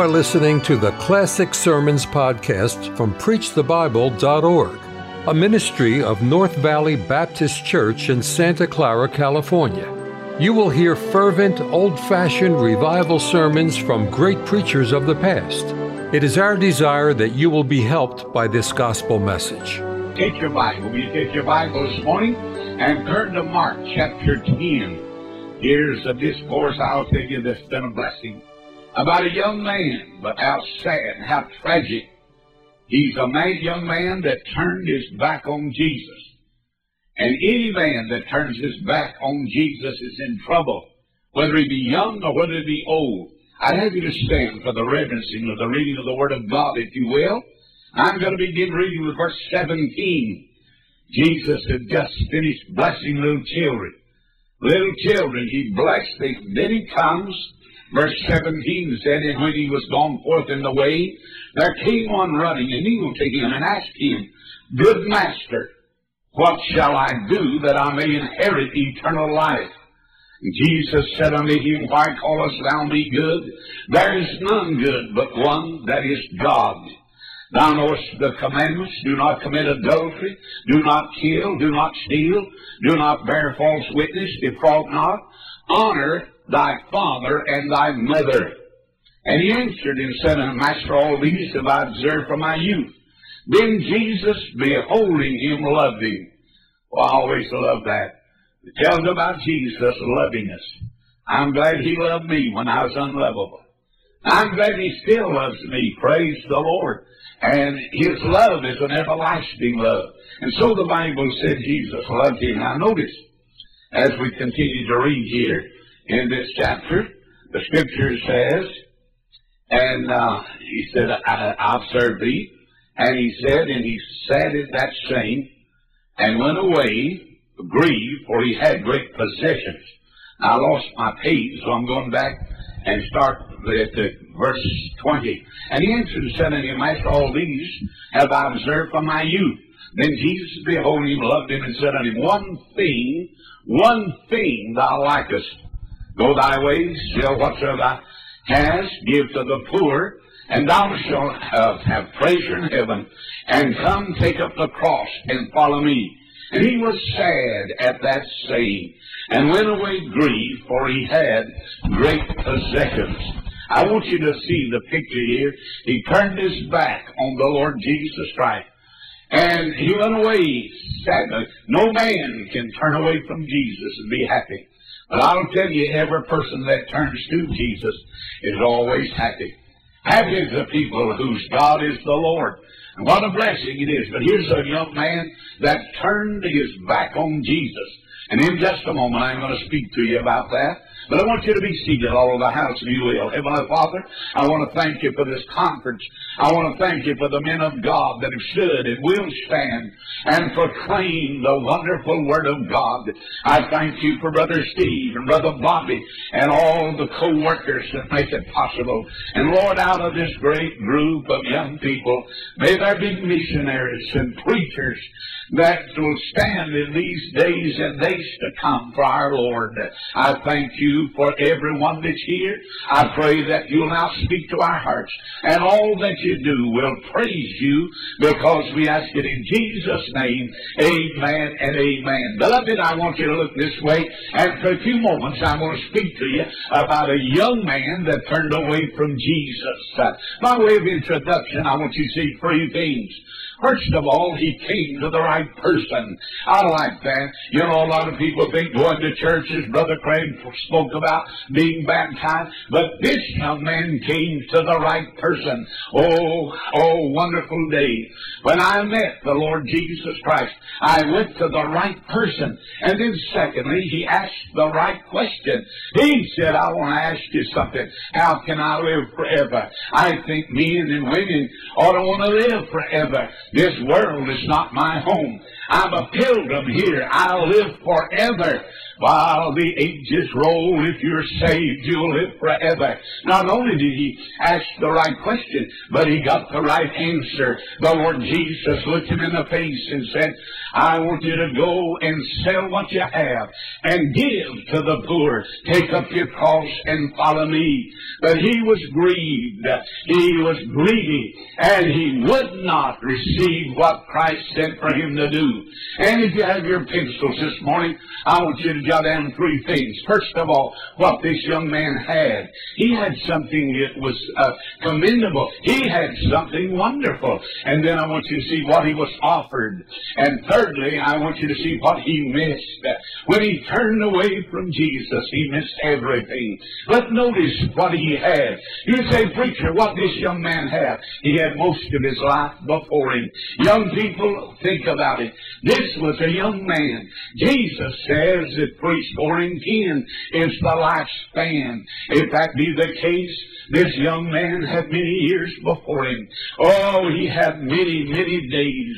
are listening to the Classic Sermons podcast from PreachTheBible.org, a ministry of North Valley Baptist Church in Santa Clara, California. You will hear fervent, old fashioned revival sermons from great preachers of the past. It is our desire that you will be helped by this gospel message. Take your Bible. Will you take your Bible this morning and turn to Mark chapter 10. Here's a discourse I'll tell you that's been a blessing about a young man, but how sad, how tragic. He's a man, young man that turned his back on Jesus. And any man that turns his back on Jesus is in trouble, whether he be young or whether he be old. I'd have you to stand for the reverencing of the reading of the Word of God, if you will. I'm going to begin reading with verse 17. Jesus had just finished blessing little children. Little children, he blessed them. Then he comes Verse 17 said, And when he was gone forth in the way, there came one running, and he to him and asked him, Good master, what shall I do that I may inherit eternal life? Jesus said unto him, Why callest thou me good? There is none good but one, that is God. Thou knowest the commandments, do not commit adultery, do not kill, do not steal, do not bear false witness, defraud not, honor thy father and thy mother. And he answered and said Master, all these have I observed from my youth. Then Jesus, beholding him, loved him. Well, I always love that. It tells about Jesus loving us. I'm glad he loved me when I was unlovable. I'm glad he still loves me. Praise the Lord. And his love is an everlasting love. And so the Bible said Jesus loved him. Now notice, as we continue to read here, in this chapter. The scripture says, and uh, he said, I, I observed thee. And he said, and he sat at that same and went away grieved, for he had great possessions. I lost my page, so I'm going back and start at the verse 20. And he answered and said unto him, all these have I observed from my youth. Then Jesus, beholding him, loved him, and said unto him, One thing, one thing thou likest. Go thy ways, sell whatsoever thou hast, give to the poor, and thou shalt have, treasure in heaven. And come take up the cross and follow me. And he was sad at that saying, and went away grieved, for he had great possessions. I want you to see the picture here. He turned his back on the Lord Jesus Christ. And he went away sad. No man can turn away from Jesus and be happy. But I'll tell you, every person that turns to Jesus is always happy. Happy is the people whose God is the Lord. And what a blessing it is. But here's a young man that turned his back on Jesus. And in just a moment, I'm going to speak to you about that. But I want you to be seated all over the house, if you will. Heavenly Father, I want to thank you for this conference. I want to thank you for the men of God that have stood and will stand and proclaim the wonderful Word of God. I thank you for Brother Steve and Brother Bobby and all the co-workers that make it possible. And Lord, out of this great group of young people, may there be missionaries and preachers that will stand in these days and days to come for our Lord. I thank you for everyone that's here. I pray that you'll now speak to our hearts and all that you do will praise you because we ask it in Jesus' name. Amen and amen. Beloved, I want you to look this way and for a few moments I want to speak to you about a young man that turned away from Jesus. By way of introduction, I want you to see three things. First of all, he came to the right person. I like that. You know, a lot of people think going to church, as Brother Craig spoke about, being baptized. But this young man came to the right person. Oh, oh, wonderful day. When I met the Lord Jesus Christ, I went to the right person. And then secondly, he asked the right question. He said, I want to ask you something. How can I live forever? I think men and women ought to want to live forever. This world is not my home. I'm a pilgrim here. I'll live forever. While the ages roll, if you're saved, you'll live forever. Not only did he ask the right question, but he got the right answer. The Lord Jesus looked him in the face and said, I want you to go and sell what you have and give to the poor. Take up your cross and follow me. But he was grieved. He was greedy and he would not receive what Christ sent for him to do. And if you have your pencils this morning, I want you to jot down three things. First of all, what this young man had. He had something that was uh, commendable. He had something wonderful. And then I want you to see what he was offered. And thirdly, I want you to see what he missed. When he turned away from Jesus, he missed everything. But notice what he had. You say, preacher, what this young man had? He had most of his life before him. Young people, think about it. This was a young man. Jesus says that three ten is the lifespan. If that be the case, this young man had many years before him. Oh, he had many, many days.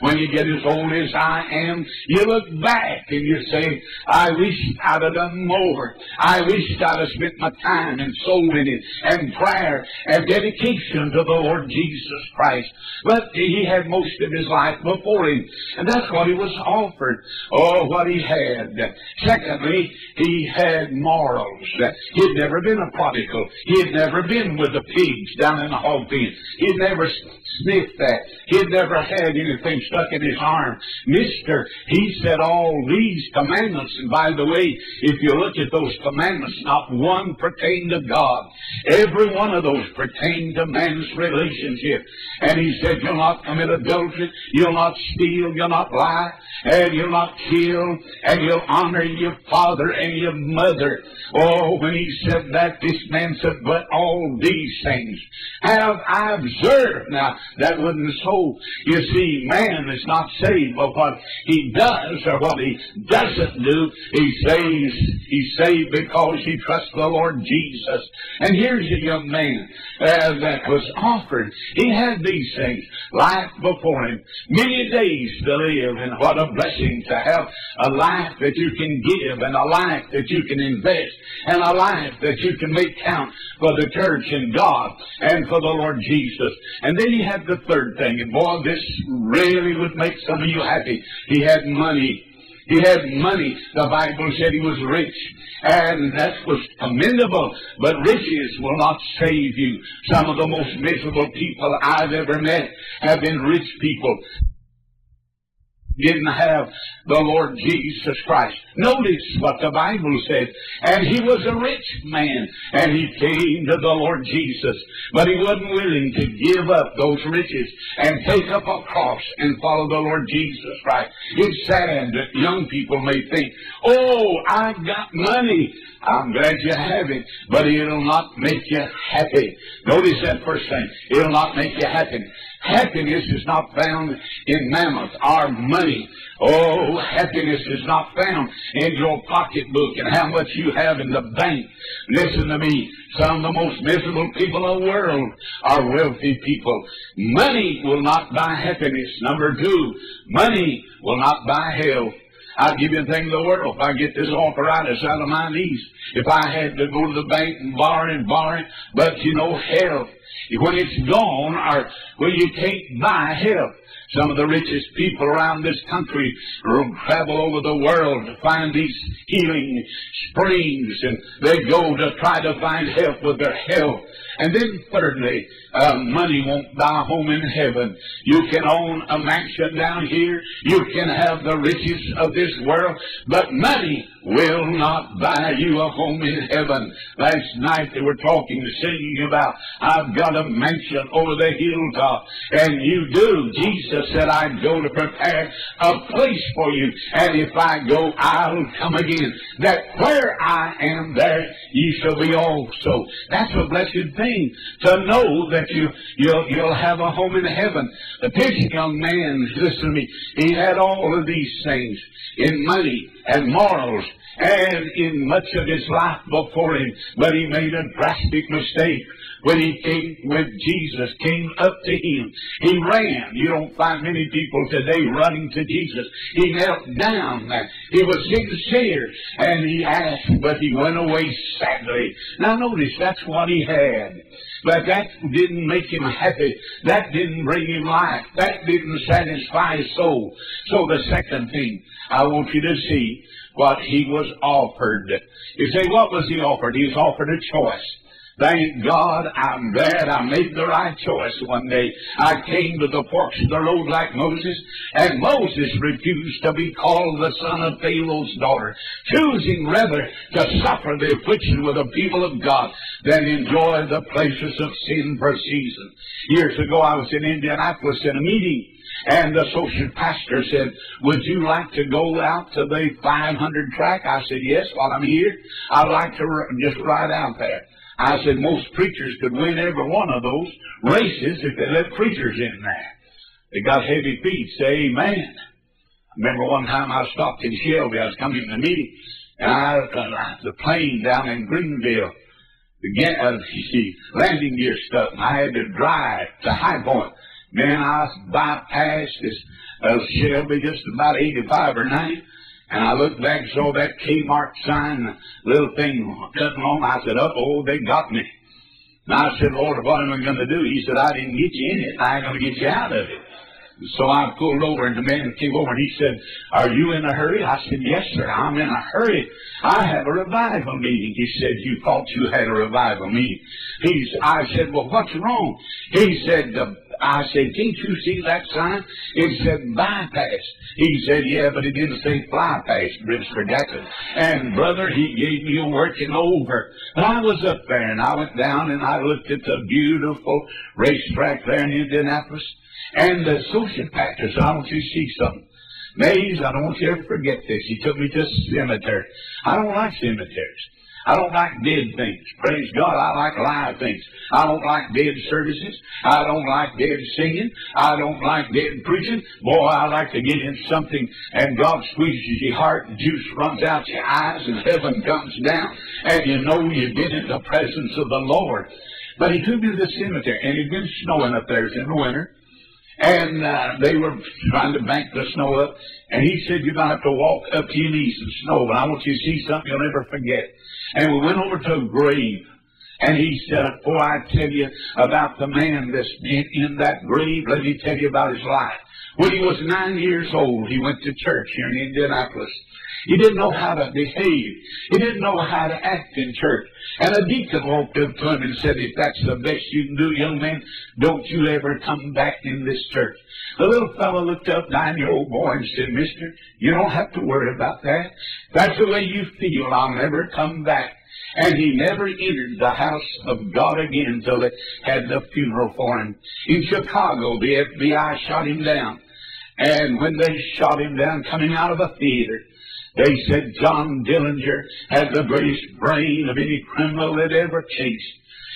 When you get as old as I am, you look back and you say, I wish I'd have done more. I wish I'd have spent my time and soul in it and prayer and dedication to the Lord Jesus Christ. But he had most of his life before him. And that's what he was offered. Oh, what he had. Secondly, he had morals. He'd never been a prodigal. He had never been with the pigs down in the hog pen. He'd never sniffed that. He'd never had anything stuck in his arm. Mister, he said all these commandments, and by the way, if you look at those commandments, not one pertained to God. Every one of those pertained to man's relationship. And he said, you'll not commit adultery, you'll not steal, you'll not lie, and you'll not kill, and you'll honor your father and your mother. Oh, when he said that, this man said, but all these things have I observed. Now, that wasn't so. You see, man is not saved by what he does or what he doesn't do. He saves, he's saved because he trusts the Lord Jesus. And here's a young man uh, that was offered. He had these things, life before him, many days to live, and what a blessing to have a life that you can give, and a life that you can invest, and a life that you can make count for the church and God and for the Lord Jesus. And then he had the third thing, and boy, this really would make some of you happy. He had money. He had money. The Bible said he was rich. And that was commendable. But riches will not save you. Some of the most miserable people I've ever met have been rich people didn't have the Lord Jesus Christ. Notice what the Bible said. And he was a rich man, and he came to the Lord Jesus, but he wasn't willing to give up those riches and take up a cross and follow the Lord Jesus Christ. It's sad that young people may think, oh, I've got money. I'm glad you have it, but it'll not make you happy. Notice that first thing. It'll not make you happy. Happiness is not found in mammon our money. Oh, happiness is not found in your pocketbook and how much you have in the bank. Listen to me. Some of the most miserable people in the world are wealthy people. Money will not buy happiness. Number two, money will not buy health. I'll give you a in the world. If I get this arthritis out of my knees, if I had to go to the bank and borrow and borrow, but you know, health when it's gone, or well, you can't buy health. Some of the richest people around this country travel over the world to find these healing springs, and they go to try to find help with their health. And then thirdly, uh, money won't buy a home in heaven. You can own a mansion down here. You can have the riches of this world, but money will not buy you a home in heaven. Last night they were talking, singing about, I've got a mansion over the hilltop. And you do. Jesus said, I'd go to prepare a place for you. And if I go, I'll come again. That where I am, there ye shall be also. That's a blessed thing to know that you, you'll, you'll have a home in heaven. But this young man, listen to me, he had all of these things in money and morals and in much of his life before him, but he made a drastic mistake. When he came, when Jesus came up to him, he ran. You don't find many people today running to Jesus. He knelt down. He was sincere, and he asked, but he went away sadly. Now notice, that's what he had. But that didn't make him happy. That didn't bring him life. That didn't satisfy his soul. So the second thing I want you to see what he was offered. You say, what was he offered? He was offered a choice. Thank God I'm glad I made the right choice one day. I came to the forks of the road like Moses, and Moses refused to be called the son of Pharaoh's daughter, choosing rather to suffer the affliction with the people of God than enjoy the pleasures of sin for a season. Years ago I was in Indianapolis in a meeting, and the associate pastor said, Would you like to go out to the 500 track? I said, Yes, while I'm here. I'd like to just ride out there. I said most preachers could win every one of those races if they let preachers in there. They got heavy feet. Say amen. Remember one time I stopped in Shelby. I was coming to the meeting, and I uh, the plane down in Greenville, the uh, see, landing gear stuck, and I had to drive to High Point. Man, I bypassed this uh, Shelby just about 85 or 90. And I looked back and saw that Kmart sign, little thing cutting on. I said, uh-oh, they got me. And I said, Lord, what am I going to do? He said, I didn't get you in it. I ain't going to get you out of it. So I pulled over and the man came over and he said, Are you in a hurry? I said, Yes, sir, I'm in a hurry. I have a revival meeting. He said, You thought you had a revival meeting. He's, I said, Well, what's wrong? He said, I said, Can't you see that sign? It said bypass. He said, Yeah, but it didn't say flypass, Bridgeford Jackson. And brother, he gave me a working over. But I was up there and I went down and I looked at the beautiful racetrack there in Indianapolis. And the associate pastor said, I want you to see something. Maze, I don't want you to ever forget this. He took me to a cemetery. I don't like cemeteries. I don't like dead things. Praise God, I like live things. I don't like dead services. I don't like dead singing. I don't like dead preaching. Boy, I like to get in something and God squeezes your heart and juice runs out your eyes and heaven comes down and you know you've been in the presence of the Lord. But he took me to the cemetery and it'd been snowing up there in the winter. And uh, they were trying to bank the snow up. And he said, you're going to have to walk up to your knees in snow. But I want you to see something you'll never forget. And we went over to a grave. And he said, before I tell you about the man that's in, in that grave, let me tell you about his life. When he was nine years old, he went to church here in Indianapolis. He didn't know how to behave. He didn't know how to act in church. And a deacon walked up to him and said, if that's the best you can do, young man, don't you ever come back in this church. The little fellow looked up, nine-year-old boy, and said, Mister, you don't have to worry about that. That's the way you feel. I'll never come back. And he never entered the house of God again until they had the funeral for him. In Chicago, the FBI shot him down. And when they shot him down coming out of a theater, they said John Dillinger had the greatest brain of any criminal that ever chased.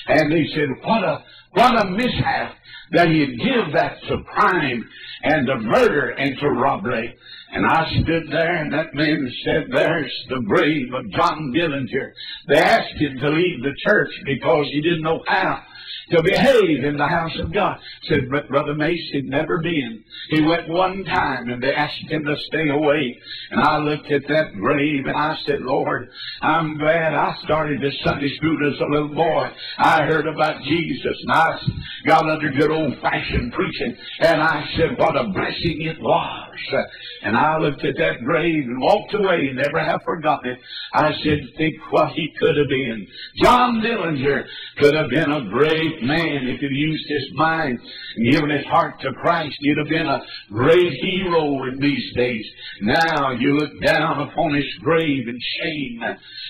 And they said, what a, what a mishap that he'd give that to crime and to murder and to robbery. And I stood there, and that man said, There's the grave of John Dillinger. They asked him to leave the church because he didn't know how to behave in the house of God. Said Brother Maze, he'd never been. He went one time and they asked him to stay away. And I looked at that grave and I said, Lord, I'm glad I started this Sunday school as a little boy. I heard about Jesus and I got under good old fashioned preaching. And I said, what a blessing it was. And I looked at that grave and walked away and never have forgotten it. I said, think what he could have been. John Dillinger could have been a great man if he'd used his mind and given his heart to Christ. He'd have been a great hero in these days. Now you look down upon his grave in shame.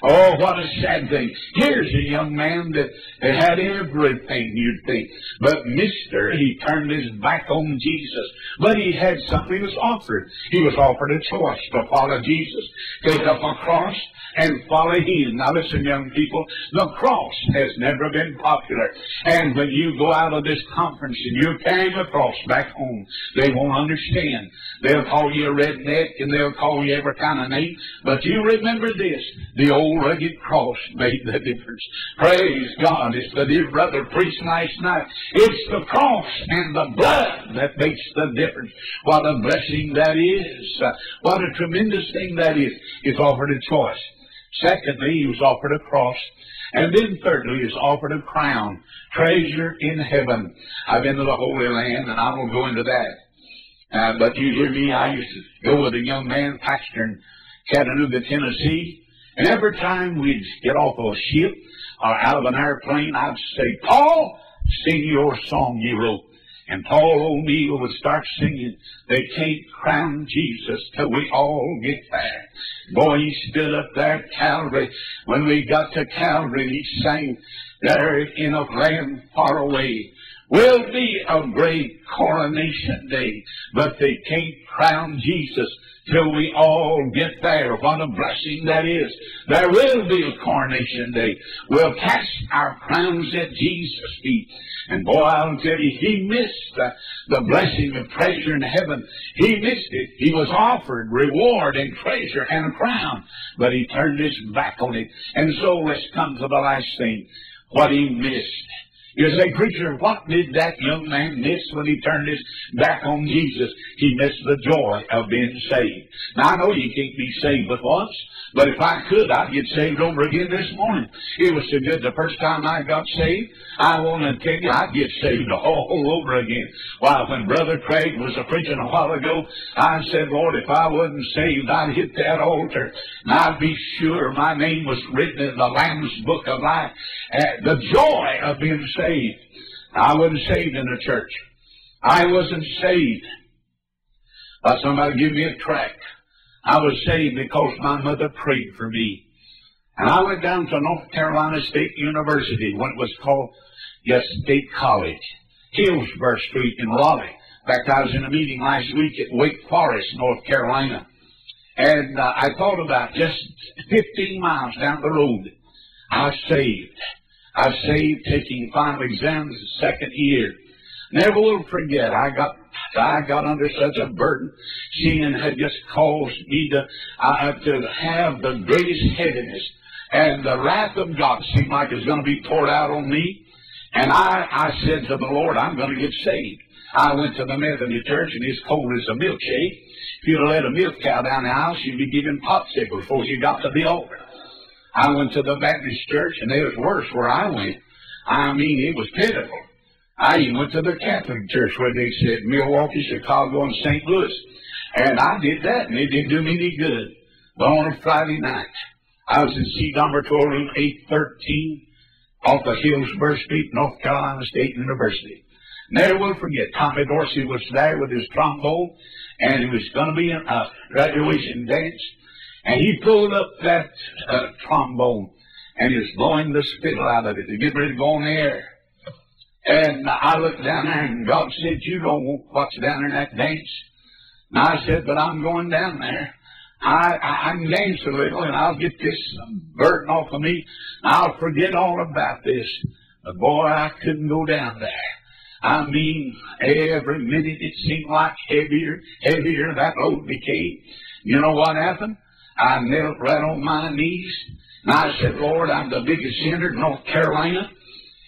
Oh, what a sad thing. Here's a young man that had everything you'd think. But Mister, he turned his back on Jesus. But he had something that was offered. He was offered a choice to follow Jesus, take up a cross, and follow Him. Now listen, young people, the cross has never been popular. And when you go out of this conference and you're carrying a cross back home, they won't understand. They'll call you a redneck and they'll call you every kind of name. But you remember this, the old rugged cross made the difference. Praise God. It's the dear brother preached last night. It's the cross and the blood that makes the difference. What a blessing that is. What a tremendous thing that is. It's offered a choice. Secondly, he was offered a cross. And then thirdly, he was offered a crown, treasure in heaven. I've been to the Holy Land, and I won't go into that. Uh, but you hear me, I used to go with a young man, pastor in Chattanooga, Tennessee, and every time we'd get off of a ship or out of an airplane, I'd say, Paul, sing your song you wrote. And Paul O'Neill would start singing, They can't crown Jesus till we all get there. Boy, he stood up there at Calvary. When we got to Calvary, he sang, There in a land far away will be a great coronation day, but they can't crown Jesus till we all get there. What a blessing that is. There will be a coronation day. We'll cast our crowns at Jesus' feet. And boy, I'll tell you, he missed the, the blessing of treasure in heaven. He missed it. He was offered reward and treasure and a crown, but he turned his back on it. And so let's come to the last thing. What he missed. You say, preacher, what did that young man miss when he turned his back on Jesus? He missed the joy of being saved. Now, I know you can't be saved but once, but if I could, I'd get saved over again this morning. It was so good the first time I got saved. I want to tell you, I'd get saved all over again. Why, when Brother Craig was a preaching a while ago, I said, Lord, if I wasn't saved, I'd hit that altar, and I'd be sure my name was written in the Lamb's Book of Life. Uh, the joy of being saved saved. I wasn't saved in the church. I wasn't saved by somebody give me a tract. I was saved because my mother prayed for me. And I went down to North Carolina State University when it was called yes, State College, Hillsborough Street in Raleigh. In fact, I was in a meeting last week at Wake Forest, North Carolina. And uh, I thought about just 15 miles down the road, I was saved. I saved taking final exams the second year. Never will forget, I got I got under such a burden. Sin had just caused me to, uh, to have the greatest heaviness. And the wrath of God seemed like it was going to be poured out on me. And I, I said to the Lord, I'm going to get saved. I went to the Methodist church and it's cold as a milkshake. If you'd have let a milk cow down the aisle, she'd be giving popsicles before she got to the altar. I went to the Baptist church, and it was worse where I went. I mean, it was pitiful. I even went to the Catholic church where they said Milwaukee, Chicago, and St. Louis. And I did that, and it didn't do me any good. But on a Friday night, I was in C dormitory 813 off of Hillsborough Street, North Carolina State University. Never will forget, Tommy Dorsey was there with his trombone, and it was going to be in a graduation dance. And he pulled up that uh, trombone and was blowing the spittle out of it to get ready to go on the air. And I looked down there and God said, You don't want what's down there in that dance. And I said, But I'm going down there. I, I, I can dance a little and I'll get this burden off of me. I'll forget all about this. But boy, I couldn't go down there. I mean, every minute it seemed like heavier, heavier that load became. You know what happened? I knelt right on my knees and I said, Lord, I'm the biggest sinner in North Carolina.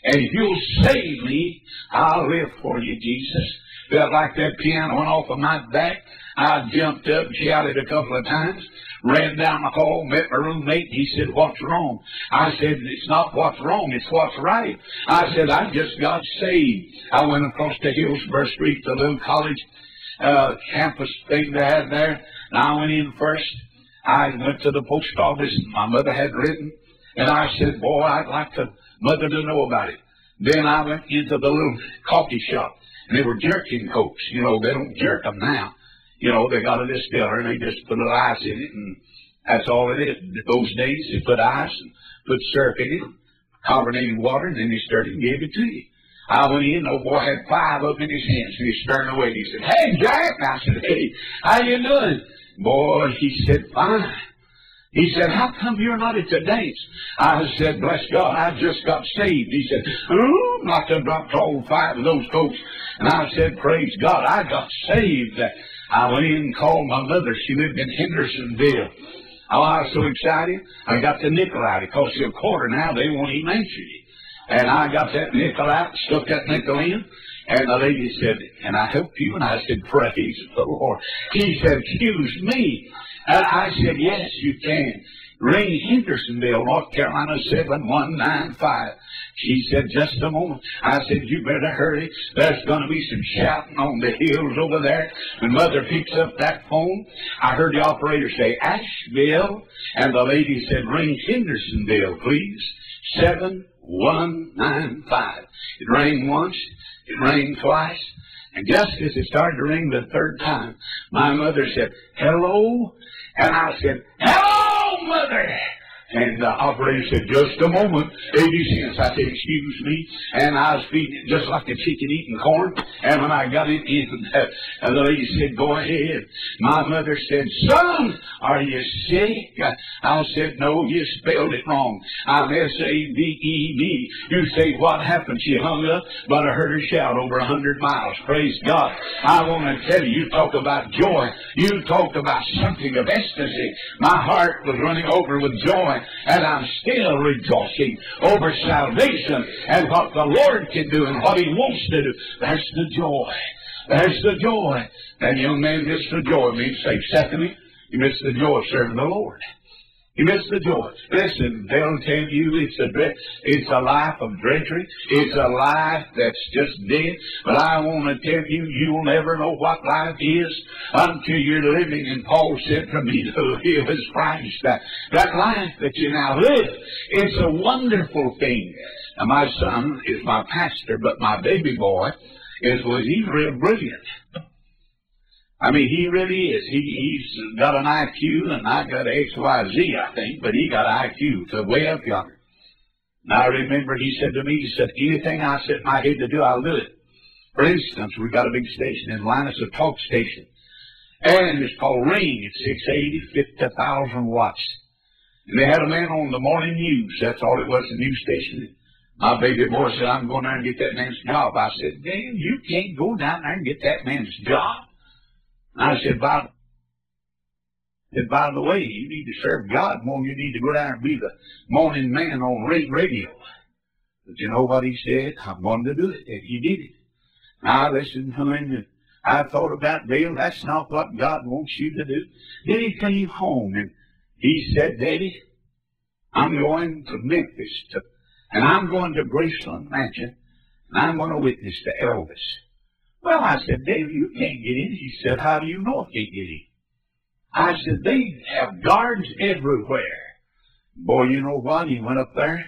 And if you'll save me, I'll live for you, Jesus. Felt like that piano went off of my back. I jumped up, shouted a couple of times, ran down the hall, met my roommate. He said, What's wrong? I said, It's not what's wrong, it's what's right. I said, I just got saved. I went across to Hillsborough Street, the little college uh, campus thing they had there. And I went in first. I went to the post office. My mother had written, and I said, "Boy, I'd like to mother to know about it." Then I went into the little coffee shop, and they were jerking cokes. You know, they don't jerk them now. You know, they got a distiller, and they just put a little ice in it, and that's all it is. Those days, they put ice and put syrup in it, carbonated water, and then they stirred it and gave it to you. I went in, old boy had five up in his hands, and he staring away. and He said, Hey, Jack! I said, Hey, how you doing? Boy, he said, Fine. He said, How come you're not at the dance? I said, Bless God, I just got saved. He said, Oh, not to drop all five of those folks. And I said, Praise God, I got saved. I went in and called my mother. She lived in Hendersonville. Oh, I was so excited. I got the nickel out. It costs you a quarter now. They won't even answer you. And I got that nickel out, stuck that nickel in, and the lady said, Can I help you? And I said, Praise the Lord. He said, Excuse me. And I said, Yes, you can. Ring Hendersonville, North Carolina 7195. She said, just a moment. I said, you better hurry. There's going to be some shouting on the hills over there. When Mother picks up that phone, I heard the operator say, Asheville. And the lady said, ring Hendersonville, please. 7195. It rang once. It rang twice. And just as it started to ring the third time, my mother said, hello? And I said, hello, mother! And the operator said, just a moment, 80 cents. I said, excuse me. And I was feeding it just like a chicken eating corn. And when I got it in, uh, the lady said, go ahead. My mother said, son, are you sick? I said, no, you spelled it wrong. I'm S-A-V-E-D. You say, what happened? She hung up, but I heard her shout over a hundred miles. Praise God. I want to tell you, you talk about joy. You talked about something of ecstasy. My heart was running over with joy and I'm still rejoicing over salvation and what the Lord can do and what He wants to do. That's the joy. That's the joy. That young man missed the joy of being saved. Secondly, he missed the joy of serving the Lord. You miss the joy. Listen, they'll tell you it's a it's a life of drudgery. It's a life that's just dead. But I want to tell you, you'll never know what life is until you're living. And Paul said to me, to live is Christ. That, that life that you now live, it's a wonderful thing. Now, my son is my pastor, but my baby boy is was he's real brilliant. I mean, he really is. He, he's got an IQ, and I got X, Y, Z, I think, but he got IQ to way up yonder. And I remember he said to me, he said, anything I set my head to do, I'll do it. For instance, we got a big station in it's a talk station. And it's called Ring. It's 680, 50,000 watts. And they had a man on the morning news. That's all it was, the news station. My baby boy said, I'm going there and get that man's job. I said, Dan, you can't go down there and get that man's job. I said, by, said, by the way, you need to serve God more you need to go down and be the morning man on radio. But you know what he said? I'm going to do it. And he did it. Now listen, honey, I thought about Dale. That's not what God wants you to do. Then he came home and he said, Daddy, I'm going to Memphis to, and I'm going to Graceland Mansion and I'm going to witness to Elvis. Well, I said, Dave, you can't get in. He said, how do you know I can't get in? I said, they have guards everywhere. Boy, you know what? He went up there,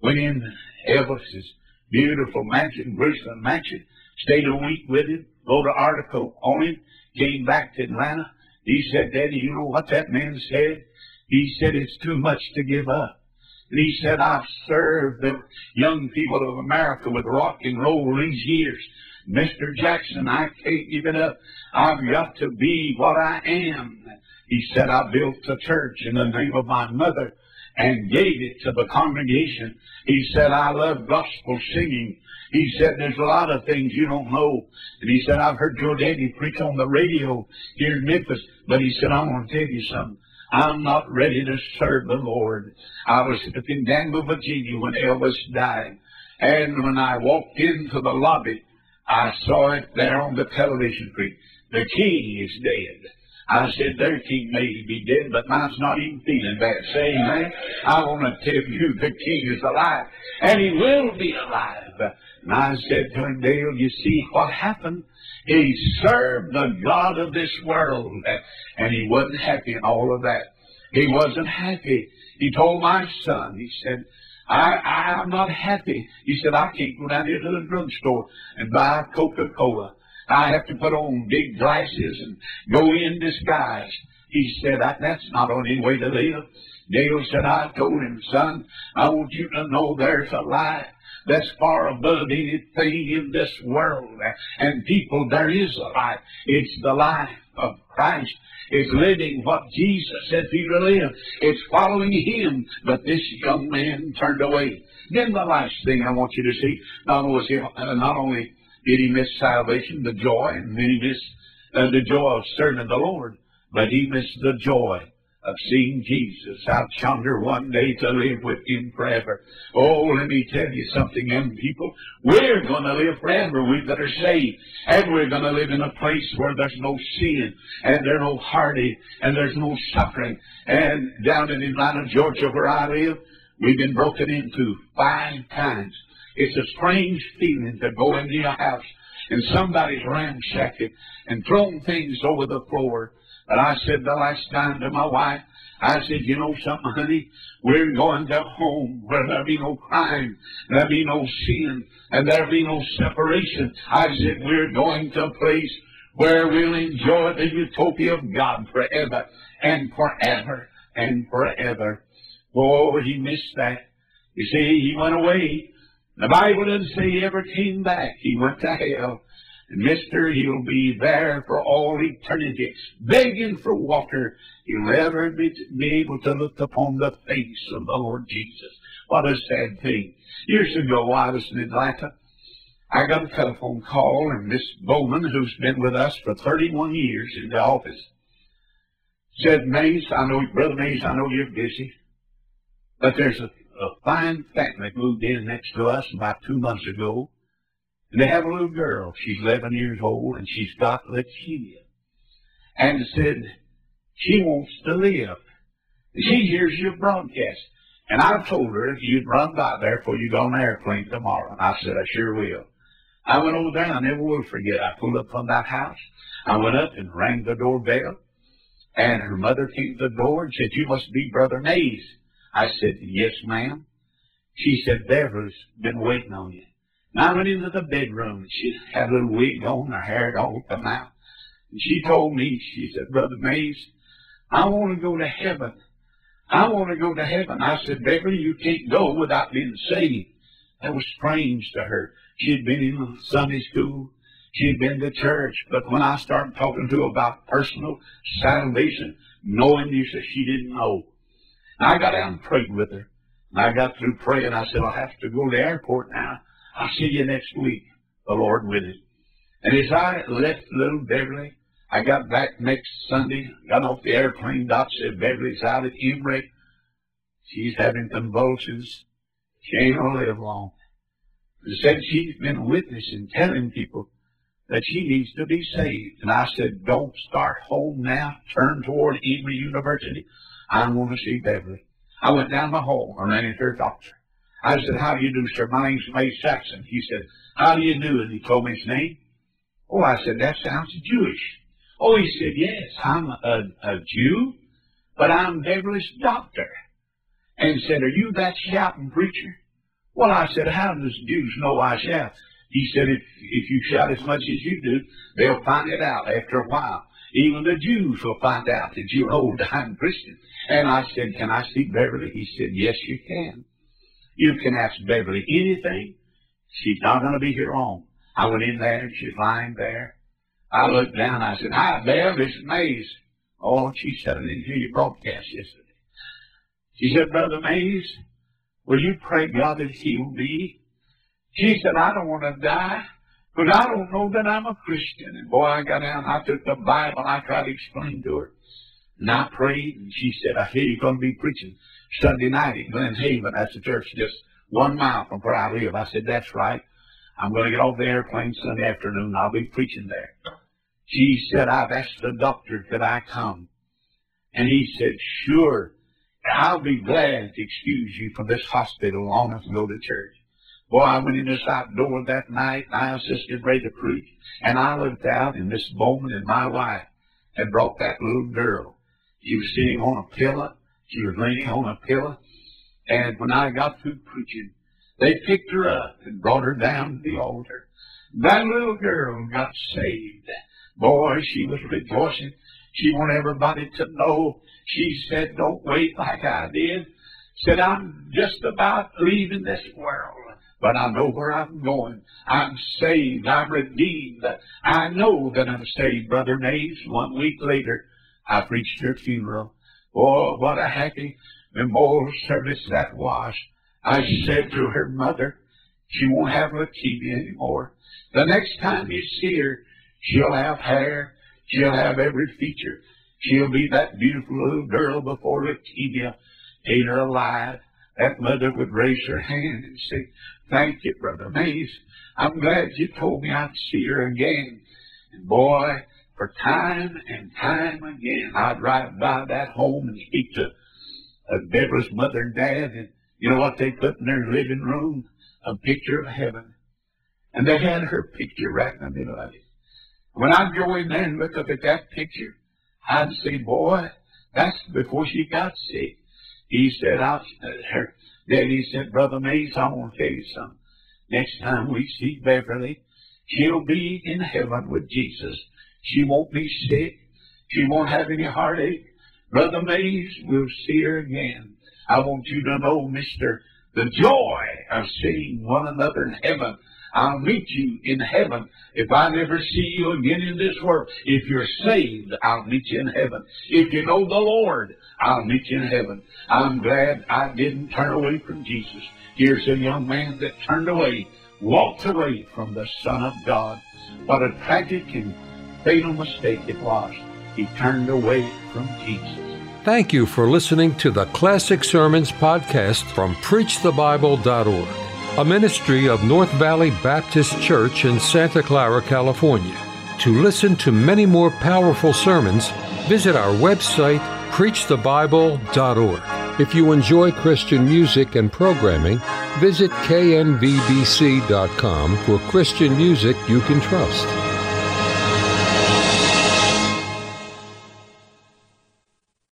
went in Elvis's beautiful mansion, Graceland Mansion, stayed a week with him, wrote an article on him, came back to Atlanta. He said, Daddy, you know what that man said? He said, it's too much to give up. And he said, I've served the young people of America with rock and roll these years. Mr. Jackson, I can't give it up. I've got to be what I am. He said, I built a church in the name of my mother and gave it to the congregation. He said, I love gospel singing. He said, there's a lot of things you don't know. And he said, I've heard your daddy preach on the radio here in Memphis. But he said, I want to tell you something. I'm not ready to serve the Lord. I was in Danville, Virginia when Elvis died. And when I walked into the lobby, I saw it there on the television screen. The king is dead. I said, their king may be dead, but mine's not even feeling bad. Say amen. I want to tell you the king is alive, and he will be alive. And I said to him, Dale, you see what happened? He served the God of this world, and he wasn't happy in all of that. He wasn't happy. He told my son, he said, I, I'm not happy. He said, I can't go down here to the drugstore and buy Coca-Cola. I have to put on big glasses and go in disguise. He said, that's not the only way to live. Dale said, I told him, son, I want you to know there's a life that's far above anything in this world. And people, there is a life. It's the life of Christ. It's living what Jesus said he to live. It's following him. But this young man turned away. Then the last thing I want you to see, not only, he, uh, not only did he miss salvation, the joy, and then he missed uh, the joy of serving the Lord, but he missed the joy of seeing Jesus out yonder one day to live with him forever. Oh, let me tell you something, young people. We're going to live forever. We better save. And we're going to live in a place where there's no sin, and there's no heartache, and there's no suffering. And down in Atlanta, Georgia, where I live, we've been broken into five times. It's a strange feeling to go into your house and somebody's ramshacked it and thrown things over the floor but I said the last time to my wife, I said, you know something, honey? We're going to home where there be no crime, there be no sin, and there be no separation. I said, we're going to a place where we'll enjoy the utopia of God forever and forever and forever. Oh, he missed that. You see, he went away. The Bible doesn't say he ever came back. He went to hell. Mister, he'll be there for all eternity, begging for water. He'll never be, be able to look upon the face of the Lord Jesus. What a sad thing. Years ago, I was in Atlanta. I got a telephone call, and Miss Bowman, who's been with us for 31 years in the office, said, Maze, I know, Brother Maze, I know you're busy, but there's a, a fine family moved in next to us about two months ago and they have a little girl. She's 11 years old, and she's got leukemia. And said, she wants to live. And she hears your broadcast. And I told her you'd run by there before you go on the airplane tomorrow. And I said, I sure will. I went over there, I never will forget. I pulled up from that house. I went up and rang the doorbell. And her mother came to the door and said, you must be Brother Maze. I said, yes, ma'am. She said, Beverly's been waiting on you. And I went into the bedroom. And she had a little wig on, her hair all come out. And she told me, she said, Brother Maze, I want to go to heaven. I want to go to heaven. I said, Beverly, you can't go without being saved. That was strange to her. She had been in Sunday school. She had been to church. But when I started talking to her about personal salvation, knowing you, said she didn't know. And I got out and prayed with her. And I got through praying. I said, I'll have to go to the airport now. I'll see you next week, the Lord with willing. And as I left little Beverly, I got back next Sunday, got off the airplane, Doc said Beverly's out at Emory. She's having convulsions. She ain't gonna live long. They said she's been witnessing, telling people that she needs to be saved. And I said, don't start home now. Turn toward Emory University. I want to see Beverly. I went down the hall and ran into her doctor. I said, how do you do, sir? My name's Maze Jackson. He said, how do you do? And he told me his name. Oh, I said, that sounds Jewish. Oh, he said, yes, I'm a, a Jew, but I'm Beverly's doctor. And said, are you that shouting preacher? Well, I said, how does Jews know I shout? He said, if, if you shout as much as you do, they'll find it out after a while. Even the Jews will find out that you're old-time Christian. And I said, can I see Beverly? He said, yes, you can. You can ask Beverly anything. She's not going to be here long. I went in there. and She's lying there. I looked down. I said, Hi, Bev. This is Maze. Oh, she said, I didn't hear your broadcast yesterday. She said, Brother Maze, will you pray God that he'll be? She said, I don't want to die, but I don't know that I'm a Christian. And boy, I got down. I took the Bible. And I tried to explain to her. And I prayed, and she said, I hear you're going to be preaching Sunday night in Glen Haven. That's the church just one mile from where I live. I said, that's right. I'm going to get off the airplane Sunday afternoon. I'll be preaching there. She said, I've asked the doctor that I come. And he said, sure. I'll be glad to excuse you from this hospital long enough to go to church. Boy, I went in this outdoor that night, and I assisted to preach. And I looked out, and Miss Bowman and my wife had brought that little girl. She was sitting on a pillow, she was leaning on a pillow. And when I got through preaching, they picked her up and brought her down to the altar. That little girl got saved. Boy, she was rejoicing. She wanted everybody to know. She said, don't wait like I did. Said, I'm just about leaving this world. but I know where I'm going. I'm saved. I'm redeemed. I know that I'm saved, Brother Maze. One week later, I preached her funeral. Oh, what a happy memorial service that was. I said to her mother, she won't have leukemia anymore. The next time you see her, she'll have hair. She'll have every feature. She'll be that beautiful little girl before leukemia ate her alive. That mother would raise her hand and say, Thank you, Brother Maze. I'm glad you told me I'd see her again. And boy, for time and time again, I'd drive by that home and speak to uh, Deborah's mother and dad. And you know what they put in their living room? A picture of heaven. And they had her picture right in the middle of it. When I'd go in there and look up at that picture, I'd say, boy, that's before she got sick. He said, I'll, uh, her, Daddy said, Brother Maze, I want to tell you something. Next time we see Beverly, she'll be in heaven with Jesus. She won't be sick. She won't have any heartache. Brother Maze, we'll see her again. I want you to know, mister, the joy of seeing one another in heaven I'll meet you in heaven. If I never see you again in this world, if you're saved, I'll meet you in heaven. If you know the Lord, I'll meet you in heaven. I'm glad I didn't turn away from Jesus. Here's a young man that turned away, walked away from the Son of God. What a tragic and fatal mistake it was. He turned away from Jesus. Thank you for listening to the Classic Sermons podcast from PreachTheBible.org a ministry of North Valley Baptist Church in Santa Clara, California. To listen to many more powerful sermons, visit our website, preachthebible.org. If you enjoy Christian music and programming, visit knvbc.com for Christian music you can trust.